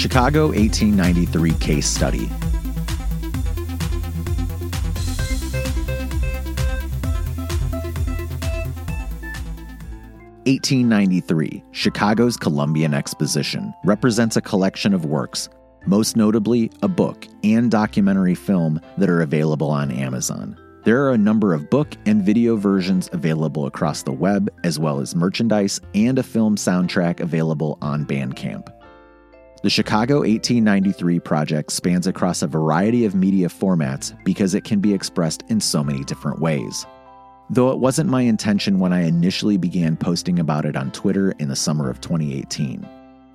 Chicago 1893 Case Study. Eighteen ninety three, Chicago's Columbian Exposition represents a collection of works, most notably a book and documentary film that are available on Amazon. There are a number of book and video versions available across the web, as well as merchandise and a film soundtrack available on Bandcamp. The Chicago 1893 project spans across a variety of media formats because it can be expressed in so many different ways. Though it wasn't my intention when I initially began posting about it on Twitter in the summer of 2018.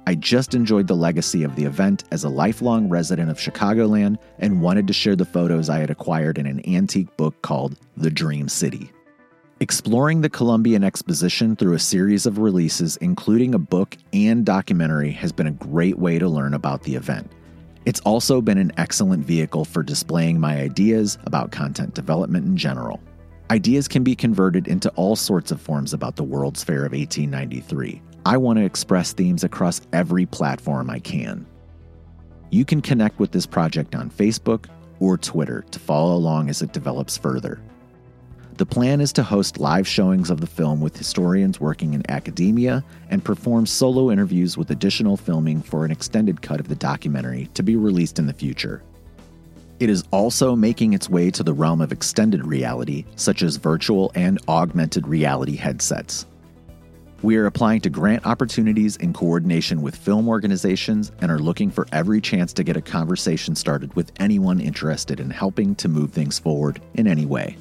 I just enjoyed the legacy of the event as a lifelong resident of Chicagoland and wanted to share the photos I had acquired in an antique book called The Dream City. Exploring the Columbian Exposition through a series of releases, including a book and documentary, has been a great way to learn about the event. It's also been an excellent vehicle for displaying my ideas about content development in general. Ideas can be converted into all sorts of forms about the World's Fair of 1893. I want to express themes across every platform I can. You can connect with this project on Facebook or Twitter to follow along as it develops further. The plan is to host live showings of the film with historians working in academia and perform solo interviews with additional filming for an extended cut of the documentary to be released in the future. It is also making its way to the realm of extended reality, such as virtual and augmented reality headsets. We are applying to grant opportunities in coordination with film organizations and are looking for every chance to get a conversation started with anyone interested in helping to move things forward in any way.